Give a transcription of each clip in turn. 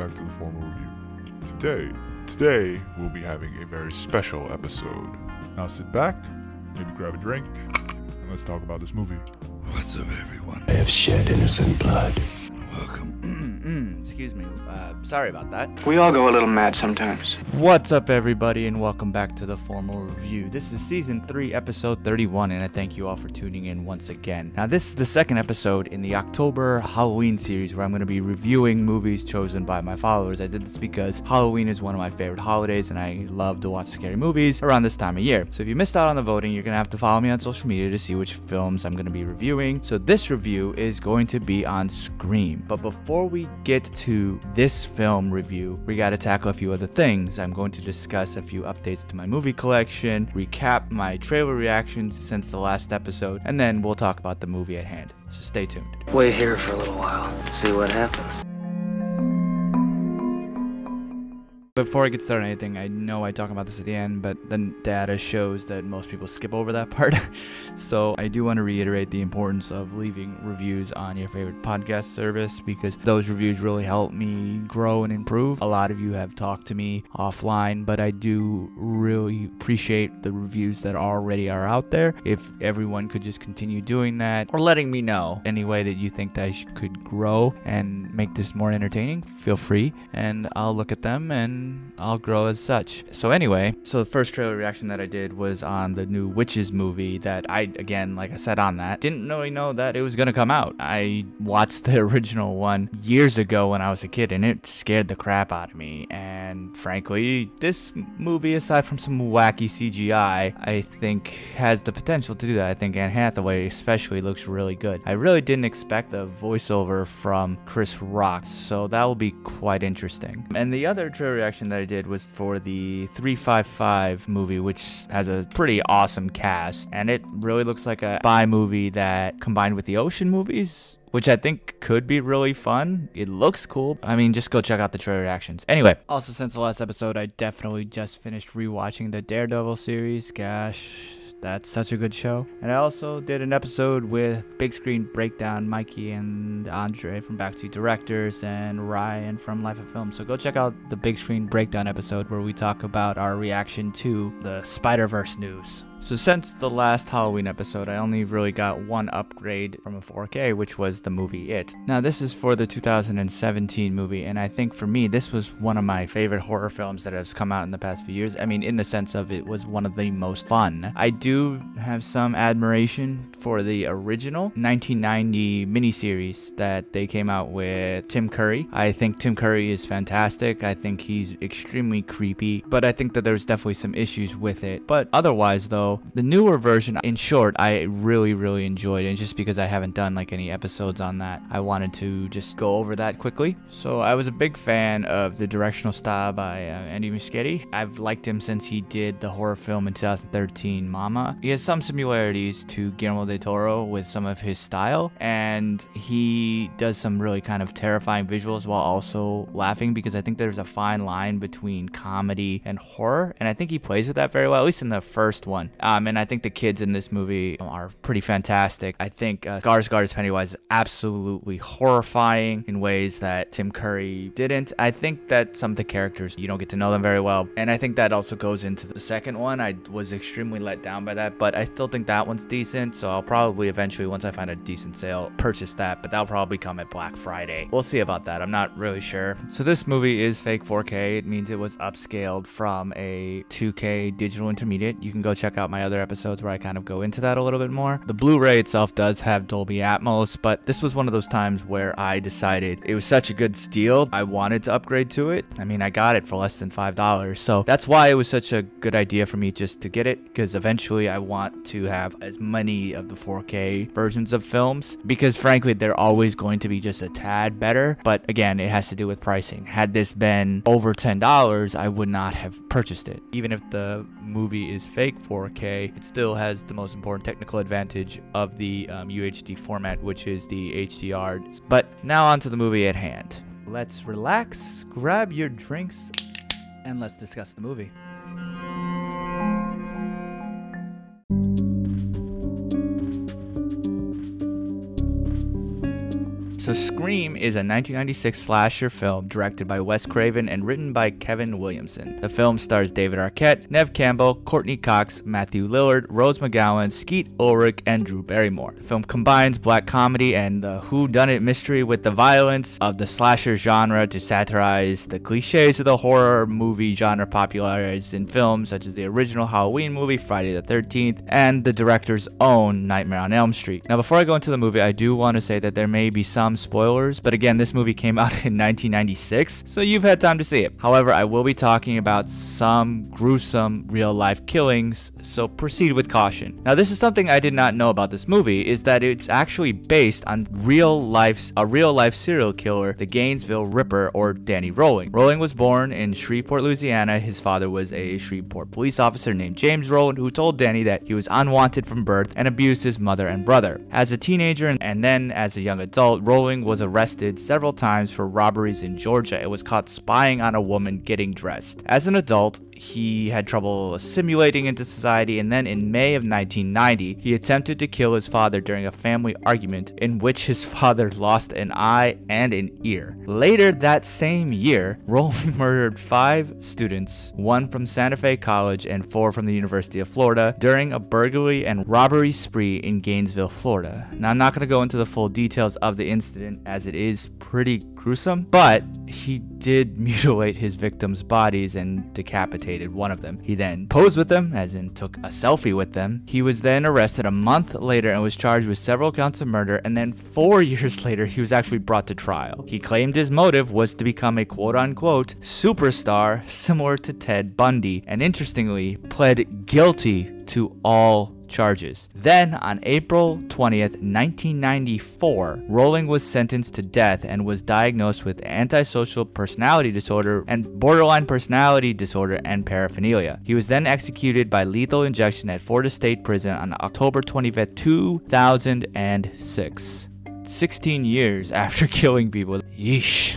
back to the formal review. Today, today we'll be having a very special episode. Now sit back, maybe grab a drink, and let's talk about this movie. What's up, everyone? I have shed innocent blood. Welcome. Excuse me. Uh, sorry about that. We all go a little mad sometimes. What's up, everybody, and welcome back to the formal review. This is season 3, episode 31, and I thank you all for tuning in once again. Now, this is the second episode in the October Halloween series where I'm going to be reviewing movies chosen by my followers. I did this because Halloween is one of my favorite holidays, and I love to watch scary movies around this time of year. So, if you missed out on the voting, you're going to have to follow me on social media to see which films I'm going to be reviewing. So, this review is going to be on Scream. But before we get to this film review, we got to tackle a few other things. I'm going to discuss a few updates to my movie collection, recap my trailer reactions since the last episode, and then we'll talk about the movie at hand. So stay tuned. Wait here for a little while. See what happens. Before I get started on anything, I know I talk about this at the end, but the data shows that most people skip over that part. so I do want to reiterate the importance of leaving reviews on your favorite podcast service because those reviews really help me grow and improve. A lot of you have talked to me offline, but I do really appreciate the reviews that already are out there. If everyone could just continue doing that or letting me know any way that you think that I could grow and make this more entertaining, feel free and I'll look at them and I'll grow as such. So anyway, so the first trailer reaction that I did was on the new Witches movie that I again, like I said on that, didn't really know that it was gonna come out. I watched the original one years ago when I was a kid and it scared the crap out of me. And frankly, this movie, aside from some wacky CGI, I think has the potential to do that. I think Anne Hathaway especially looks really good. I really didn't expect the voiceover from Chris Rock, so that will be quite interesting. And the other trailer reaction that I did was for the 355 movie, which has a pretty awesome cast, and it really looks like a spy movie that combined with the ocean movies which I think could be really fun. It looks cool. I mean, just go check out the trailer reactions. Anyway, also since the last episode, I definitely just finished rewatching the Daredevil series. Gosh, that's such a good show. And I also did an episode with Big Screen Breakdown, Mikey and Andre from Backseat Directors, and Ryan from Life of Film. So go check out the Big Screen Breakdown episode where we talk about our reaction to the Spider Verse news. So since the last Halloween episode, I only really got one upgrade from a 4K, which was the movie It. Now this is for the 2017 movie, and I think for me, this was one of my favorite horror films that has come out in the past few years. I mean, in the sense of it was one of the most fun. I do have some admiration for the original 1990 miniseries that they came out with Tim Curry. I think Tim Curry is fantastic. I think he's extremely creepy, but I think that there's definitely some issues with it. But otherwise, though, the newer version, in short, I really, really enjoyed it. Just because I haven't done like any episodes on that, I wanted to just go over that quickly. So I was a big fan of the directional style by uh, Andy Muschietti. I've liked him since he did the horror film in 2013, Mama. He has some similarities to Guillermo del Toro with some of his style, and he does some really kind of terrifying visuals while also laughing because I think there's a fine line between comedy and horror, and I think he plays with that very well, at least in the first one. Um, and I think the kids in this movie are pretty fantastic. I think uh, Skarsgård's Pennywise is absolutely horrifying in ways that Tim Curry didn't. I think that some of the characters you don't get to know them very well, and I think that also goes into the second one. I was extremely let down by that, but I still think that one's decent. So I'll probably eventually, once I find a decent sale, purchase that. But that'll probably come at Black Friday. We'll see about that. I'm not really sure. So this movie is fake 4K. It means it was upscaled from a 2K digital intermediate. You can go check out my other episodes where I kind of go into that a little bit more. The Blu-ray itself does have Dolby Atmos, but this was one of those times where I decided it was such a good steal. I wanted to upgrade to it. I mean, I got it for less than $5. So that's why it was such a good idea for me just to get it because eventually I want to have as many of the 4K versions of films because frankly, they're always going to be just a tad better. But again, it has to do with pricing. Had this been over $10, I would not have purchased it. Even if the movie is fake 4K, it still has the most important technical advantage of the um, UHD format, which is the HDR. But now on to the movie at hand. Let's relax, grab your drinks, and let's discuss the movie. So Scream is a 1996 slasher film directed by Wes Craven and written by Kevin Williamson. The film stars David Arquette, Neve Campbell, Courteney Cox, Matthew Lillard, Rose McGowan, Skeet Ulrich, and Drew Barrymore. The film combines black comedy and the who-done-it mystery with the violence of the slasher genre to satirize the cliches of the horror movie genre popularized in films such as the original Halloween movie Friday the 13th and the director's own Nightmare on Elm Street. Now, before I go into the movie, I do want to say that there may be some spoilers, but again, this movie came out in 1996, so you've had time to see it. However, I will be talking about some gruesome real life killings, so proceed with caution. Now, this is something I did not know about this movie is that it's actually based on real life a real life serial killer, the Gainesville Ripper or Danny Rolling. Rolling was born in Shreveport, Louisiana. His father was a Shreveport police officer named James Rolling who told Danny that he was unwanted from birth and abused his mother and brother. As a teenager and then as a young adult, Rolling was arrested several times for robberies in Georgia and was caught spying on a woman getting dressed. As an adult, he had trouble assimilating into society, and then in May of 1990, he attempted to kill his father during a family argument in which his father lost an eye and an ear. Later that same year, Rolling murdered five students, one from Santa Fe College and four from the University of Florida, during a burglary and robbery spree in Gainesville, Florida. Now, I'm not going to go into the full details of the incident as it is pretty gruesome, but he did mutilate his victims' bodies and decapitated one of them. He then posed with them, as in took a selfie with them. He was then arrested a month later and was charged with several counts of murder, and then four years later, he was actually brought to trial. He claimed his motive was to become a quote unquote superstar similar to Ted Bundy, and interestingly, pled guilty to all charges. Then, on April 20th, 1994, Rolling was sentenced to death and was diagnosed with antisocial personality disorder and borderline personality disorder and paraphernalia. He was then executed by lethal injection at Florida State Prison on October 25th, 2006. 16 years after killing people. Yeesh.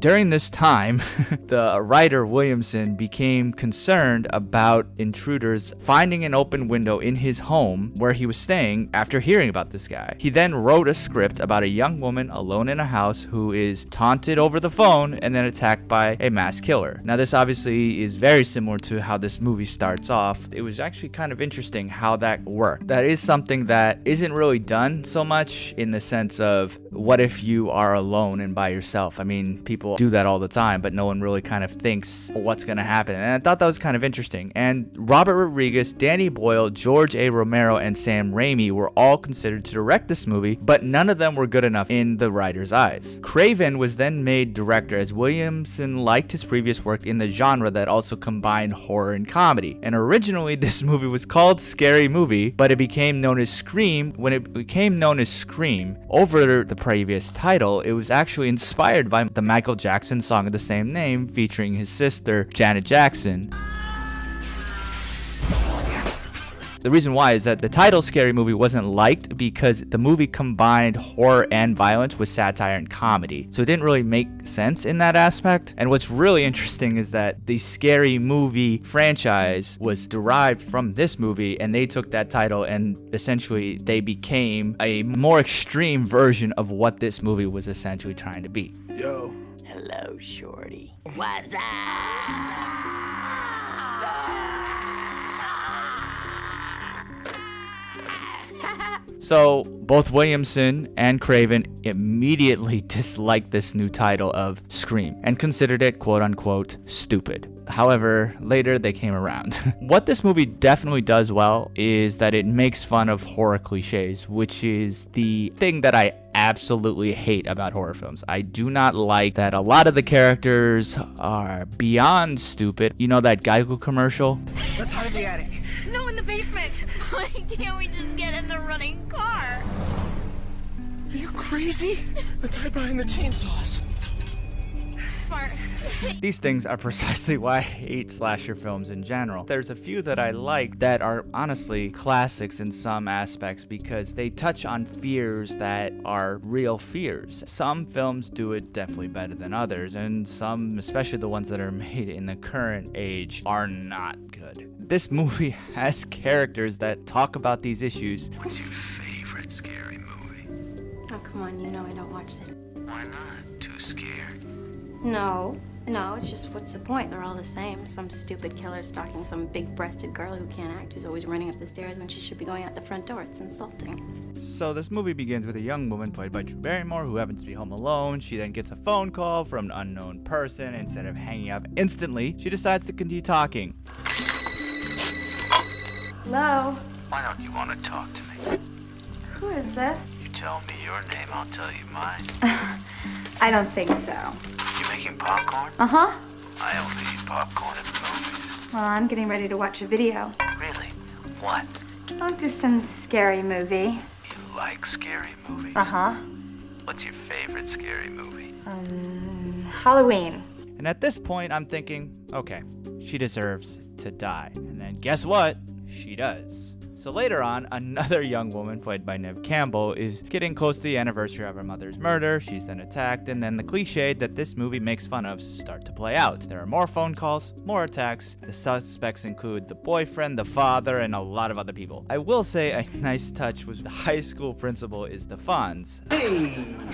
During this time, the writer Williamson became concerned about intruders finding an open window in his home where he was staying after hearing about this guy. He then wrote a script about a young woman alone in a house who is taunted over the phone and then attacked by a mass killer. Now, this obviously is very similar to how this movie starts off. It was actually kind of interesting how that worked. That is something that isn't really done so much in the sense of what if you are alone and by yourself? I mean, people do that all the time, but no one really kind of thinks what's going to happen. And I thought that was kind of interesting. And Robert Rodriguez, Danny Boyle, George A. Romero, and Sam Raimi were all considered to direct this movie, but none of them were good enough in the writer's eyes. Craven was then made director as Williamson liked his previous work in the genre that also combined horror and comedy. And originally, this movie was called Scary Movie, but it became known as Scream. When it became known as Scream over the previous title, it was actually inspired by the Michael Jackson song of the same name featuring his sister, Janet Jackson. The reason why is that the title Scary Movie wasn't liked because the movie combined horror and violence with satire and comedy. So it didn't really make sense in that aspect. And what's really interesting is that the Scary Movie franchise was derived from this movie and they took that title and essentially they became a more extreme version of what this movie was essentially trying to be. Yo. Hello, Shorty. What's up? So both Williamson and Craven immediately disliked this new title of Scream and considered it quote unquote stupid. However, later they came around. what this movie definitely does well is that it makes fun of horror cliches, which is the thing that I absolutely hate about horror films. I do not like that a lot of the characters are beyond stupid. You know that Geico commercial? Let's hide in the attic. No, in the basement. Why can't we just get in the running car? Are you crazy? Let's hide behind the chainsaws. Smart. These things are precisely why I hate slasher films in general. There's a few that I like that are honestly classics in some aspects because they touch on fears that are real fears. Some films do it definitely better than others, and some, especially the ones that are made in the current age, are not good. This movie has characters that talk about these issues What's your favorite scary movie? Oh, come on, you know I don't watch it. Why not? Too scared. No, no, it's just what's the point? They're all the same. Some stupid killer stalking some big breasted girl who can't act, who's always running up the stairs when she should be going out the front door. It's insulting. So this movie begins with a young woman played by Drew Barrymore who happens to be home alone. She then gets a phone call from an unknown person. Instead of hanging up instantly, she decides to continue talking. Hello? Why don't you want to talk to me? Who is this? You tell me your name, I'll tell you mine. I don't think so. You making popcorn? Uh huh. I only eat popcorn at the movies. Well, I'm getting ready to watch a video. Really? What? Oh, just some scary movie. You like scary movies? Uh huh. What's your favorite scary movie? Um, Halloween. And at this point, I'm thinking, okay, she deserves to die. And then guess what? She does. So later on, another young woman, played by Neve Campbell, is getting close to the anniversary of her mother's murder. She's then attacked, and then the cliche that this movie makes fun of start to play out. There are more phone calls, more attacks. The suspects include the boyfriend, the father, and a lot of other people. I will say a nice touch was the high school principal is the Fonz.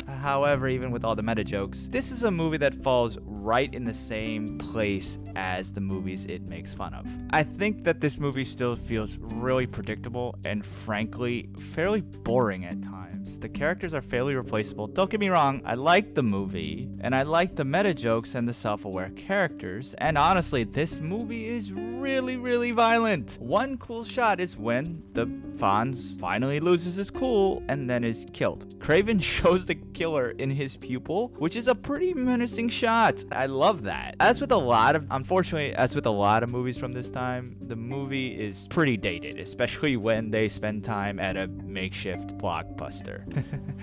However, even with all the meta jokes, this is a movie that falls right in the same place as the movies it makes fun of. I think that this movie still feels really predictable and frankly fairly boring at times. The characters are fairly replaceable. Don't get me wrong, I like the movie and I like the meta jokes and the self-aware characters. And honestly, this movie is really really violent. One cool shot is when the Fonz finally loses his cool and then is killed. Craven shows the killer in his pupil, which is a pretty menacing shot. I love that. As with a lot of, unfortunately, as with a lot of movies from this time, the movie is pretty dated, especially when they spend time at a makeshift blockbuster.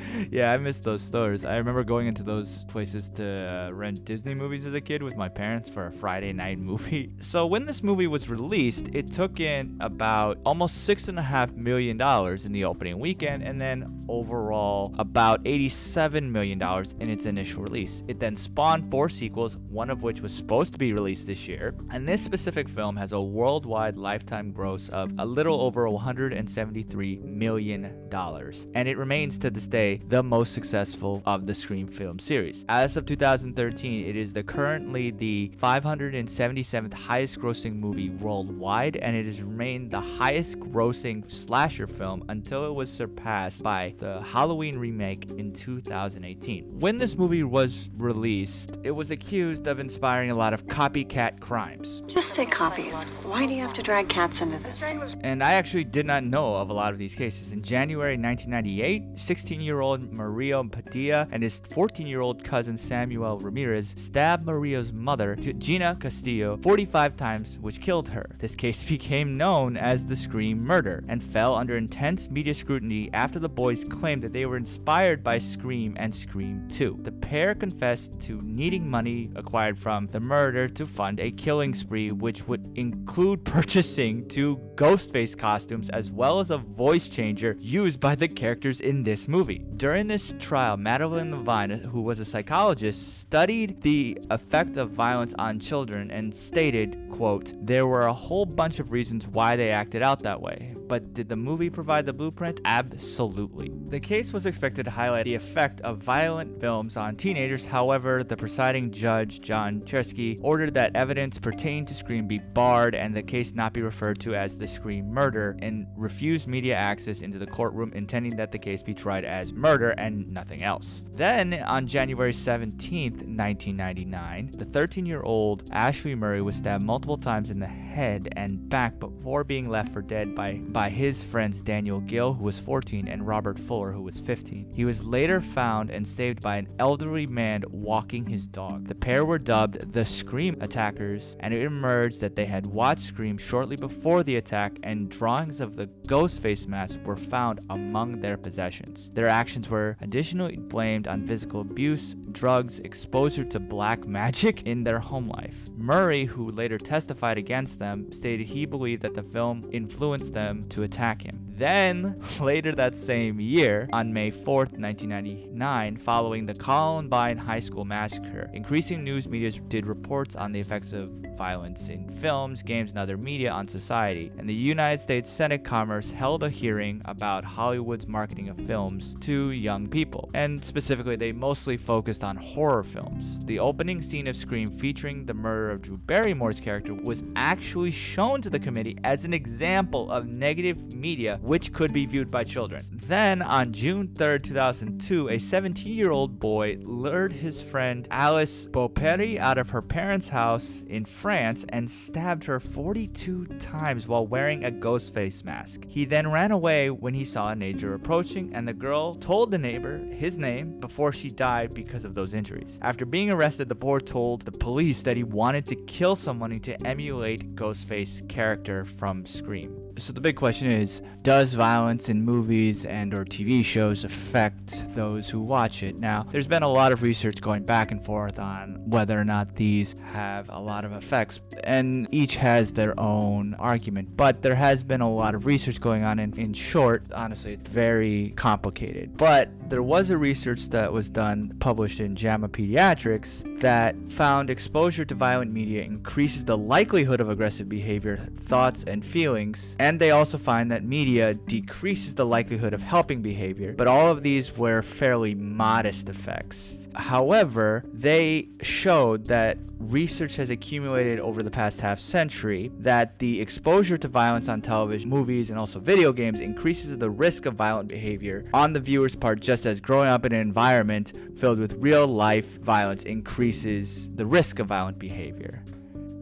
yeah, I miss those stores. I remember going into those places to uh, rent Disney movies as a kid with my parents for a Friday night movie. So when this movie was released, it took in about almost six and a half million dollars in the opening weekend, and then overall about 87 million dollars in its initial release. It then spawned four sequels, one of which was supposed to be released this year. And this specific film has a worldwide lifetime gross of a little over 173 million dollars, and it remains to this day the most successful of the Scream film series. As of 2013, it is the currently the 577th highest grossing movie worldwide, and it has remained the highest grossing slasher film until it was surpassed by the Halloween remake in 2018. When this movie was released, it was accused of inspiring a lot of copycat crimes. Just say copies. Why do you have to drag cats into this? And I actually did not know of a lot of these cases. In January 1998, 16 year old Mario Padilla and his 14 year old cousin Samuel Ramirez stabbed Mario's mother, Gina Castillo, 45 times, which killed her. This case became known as the Scream murder and fell under intense media scrutiny after the boys claimed that they were inspired by Scream and Scream 2. The pair confessed to needing money acquired from the murder to fund a killing spree, which would include purchasing two Ghostface costumes as well as a voice changer used by the characters in this movie. During this trial, Madeline Levine, who was a psychologist, studied the effect of violence on children and stated, quote, there were a whole bunch of reasons why they acted out that way. But did the movie provide the blueprint? Absolutely. The case was expected to highlight the effect of violent films on teenagers. However, the presiding judge, John Cheroske, ordered that evidence pertaining to Scream be barred and the case not be referred to as the Scream murder and refused media access into the courtroom, intending that the case be tried as murder and nothing else. Then, on January 17, 1999, the 13 year old Ashley Murray was stabbed multiple times in the head and back before being left for dead by, by his friends Daniel Gill, who was 14, and Robert Fuller, who was 15. He was later found and saved by an elderly man walking his dog. The pair were dubbed the Scream attackers, and it emerged that they had watched Scream shortly before the attack, and drawings of the Ghostface mask were found among their possessions. Their actions were additionally blamed on physical abuse drugs, exposure to black magic in their home life. Murray, who later testified against them, stated he believed that the film influenced them to attack him. Then, later that same year, on May 4th, 1999, following the Columbine High School massacre, increasing news media did reports on the effects of violence in films, games, and other media on society. And the United States Senate Commerce held a hearing about Hollywood's marketing of films to young people. And specifically, they mostly focused on horror films. The opening scene of Scream featuring the murder of Drew Barrymore's character was actually shown to the committee as an example of negative media which could be viewed by children. Then, on June 3rd, 2002, a 17 year old boy lured his friend Alice Beauperre out of her parents' house in France and stabbed her 42 times while wearing a ghost face mask. He then ran away when he saw a neighbor approaching, and the girl told the neighbor his name before she died because of those injuries. After being arrested, the boy told the police that he wanted to kill someone to emulate Ghostface character from Scream. So the big question is, does violence in movies and or TV shows affect those who watch it? Now, there's been a lot of research going back and forth on whether or not these have a lot of effects, and each has their own argument. But there has been a lot of research going on, and in short, honestly, it's very complicated. But there was a research that was done, published in JAMA Pediatrics, that found exposure to violent media increases the likelihood of aggressive behavior, thoughts, and feelings. And they also find that media decreases the likelihood of helping behavior. But all of these were fairly modest effects. However, they showed that research has accumulated over the past half century that the exposure to violence on television, movies, and also video games increases the risk of violent behavior on the viewer's part, just as growing up in an environment filled with real life violence increases the risk of violent behavior.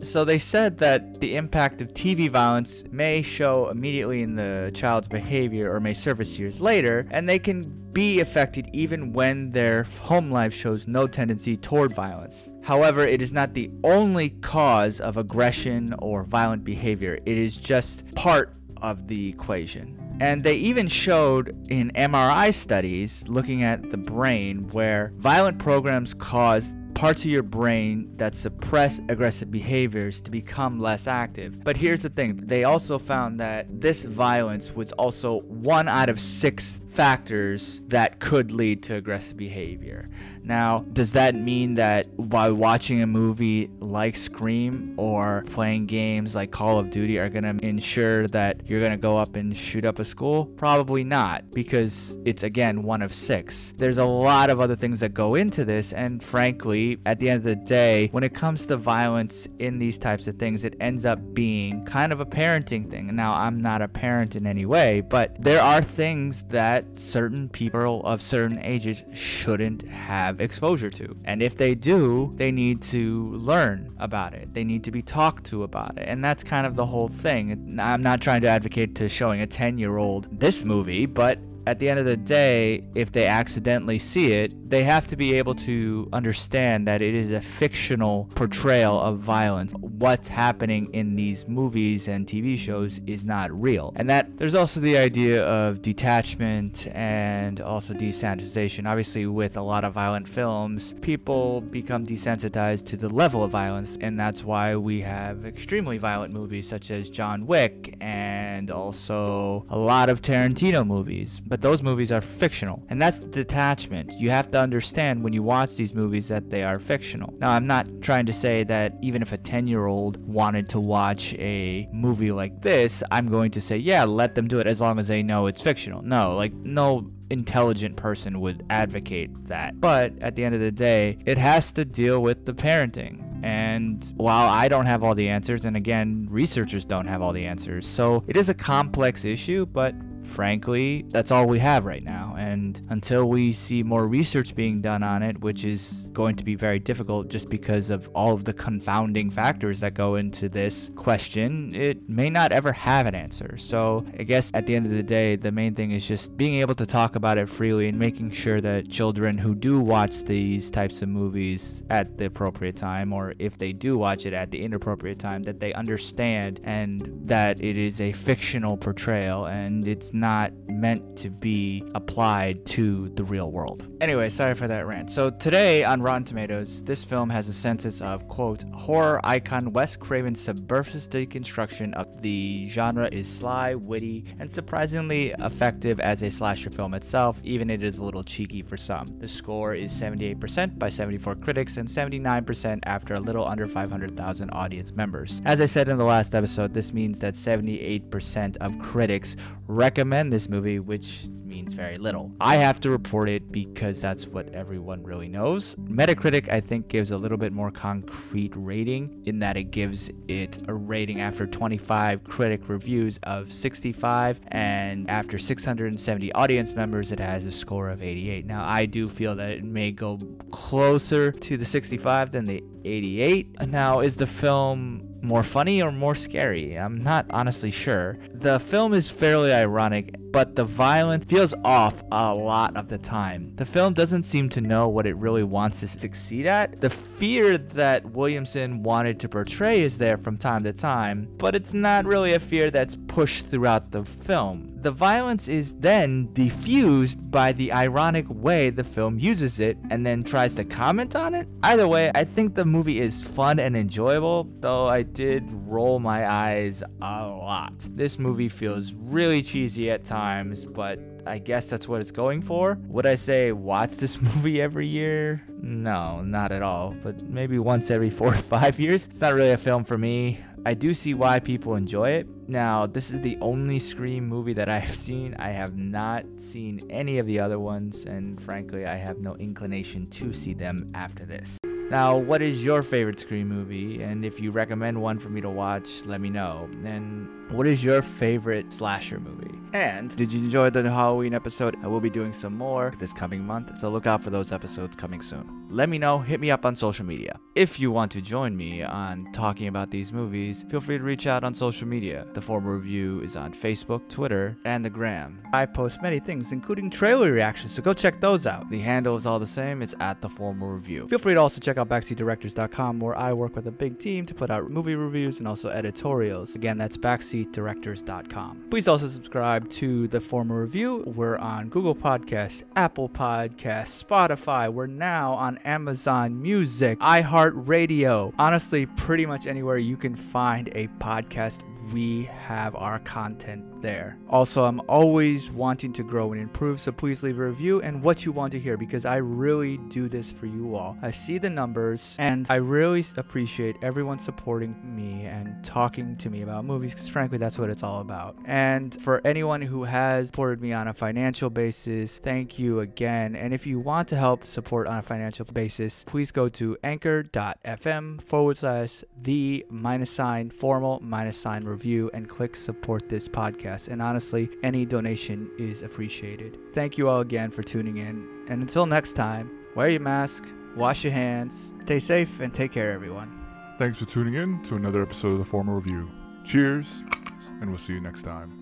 So they said that the impact of TV violence may show immediately in the child's behavior or may surface years later, and they can be affected even when their home life shows no tendency toward violence. However, it is not the only cause of aggression or violent behavior, it is just part of the equation. And they even showed in MRI studies looking at the brain where violent programs cause parts of your brain that suppress aggressive behaviors to become less active. But here's the thing they also found that this violence was also one out of six factors that could lead to aggressive behavior. Now, does that mean that by watching a movie like Scream or playing games like Call of Duty are going to ensure that you're going to go up and shoot up a school? Probably not, because it's again one of six. There's a lot of other things that go into this, and frankly, at the end of the day, when it comes to violence in these types of things, it ends up being kind of a parenting thing. Now, I'm not a parent in any way, but there are things that certain people of certain ages shouldn't have exposure to. And if they do, they need to learn about it. They need to be talked to about it. And that's kind of the whole thing. I'm not trying to advocate to showing a 10 year old this movie, but at the end of the day, if they accidentally see it, they have to be able to understand that it is a fictional portrayal of violence. What's happening in these movies and TV shows is not real. And that there's also the idea of detachment and also desensitization. Obviously, with a lot of violent films, people become desensitized to the level of violence, and that's why we have extremely violent movies such as John Wick and also a lot of Tarantino movies but those movies are fictional. And that's the detachment. You have to understand when you watch these movies that they are fictional. Now, I'm not trying to say that even if a 10 year old wanted to watch a movie like this, I'm going to say, yeah, let them do it as long as they know it's fictional. No, like, no intelligent person would advocate that. But at the end of the day, it has to deal with the parenting. And while I don't have all the answers, and again, researchers don't have all the answers, so it is a complex issue, but frankly, that's all we have right now. And until we see more research being done on it, which is going to be very difficult just because of all of the confounding factors that go into this question, it may not ever have an answer. So I guess at the end of the day, the main thing is just being able to talk about it freely and making sure that children who do watch these types of movies at the appropriate time, or if they do watch it at the inappropriate time, that they understand and that it is a fictional portrayal and it's not meant to be applied applied to the real world. Anyway, sorry for that rant. So today on Rotten Tomatoes, this film has a census of quote horror icon Wes Craven's subversive deconstruction of the genre is sly, witty, and surprisingly effective as a slasher film itself, even it is a little cheeky for some. The score is 78% by 74 critics and 79% after a little under 500,000 audience members. As I said in the last episode, this means that 78% of critics recommend this movie, which means very little. I have to report it because that's what everyone really knows. Metacritic, I think, gives a little bit more concrete rating in that it gives it a rating after 25 critic reviews of 65, and after 670 audience members, it has a score of 88. Now, I do feel that it may go closer to the 65 than the 88. Now, is the film more funny or more scary? I'm not honestly sure. The film is fairly ironic, but the violence feels off a lot of the time. The film doesn't seem to know what it really wants to succeed at. The fear that Williamson wanted to portray is there from time to time, but it's not really a fear that's pushed throughout the film. The violence is then diffused by the ironic way the film uses it and then tries to comment on it. Either way, I think the movie is fun and enjoyable, though I did roll my eyes a lot. This movie feels really cheesy at times, but I guess that's what it's going for. Would I say watch this movie every year? No, not at all. But maybe once every four or five years. It's not really a film for me. I do see why people enjoy it. Now, this is the only Scream movie that I've seen. I have not seen any of the other ones, and frankly, I have no inclination to see them after this. Now, what is your favorite Scream movie? And if you recommend one for me to watch, let me know. And what is your favorite slasher movie? And did you enjoy the Halloween episode? I will be doing some more this coming month, so look out for those episodes coming soon. Let me know, hit me up on social media. If you want to join me on talking about these movies, feel free to reach out on social media. The formal review is on Facebook, Twitter, and the Gram. I post many things, including trailer reactions, so go check those out. The handle is all the same, it's at the formal review. Feel free to also check out backseatdirectors.com where I work with a big team to put out movie reviews and also editorials. Again, that's backseatdirectors.com. Please also subscribe to the formal review. We're on Google Podcasts, Apple Podcasts, Spotify. We're now on Amazon Music, iHeartRadio. Honestly, pretty much anywhere you can find a podcast we have our content there. Also, I'm always wanting to grow and improve, so please leave a review and what you want to hear because I really do this for you all. I see the numbers and I really appreciate everyone supporting me and talking to me about movies because, frankly, that's what it's all about. And for anyone who has supported me on a financial basis, thank you again. And if you want to help support on a financial basis, please go to anchor.fm forward slash the minus sign formal minus sign review and click support this podcast. And honestly, any donation is appreciated. Thank you all again for tuning in. And until next time, wear your mask, wash your hands, stay safe, and take care, everyone. Thanks for tuning in to another episode of the Formal Review. Cheers, and we'll see you next time.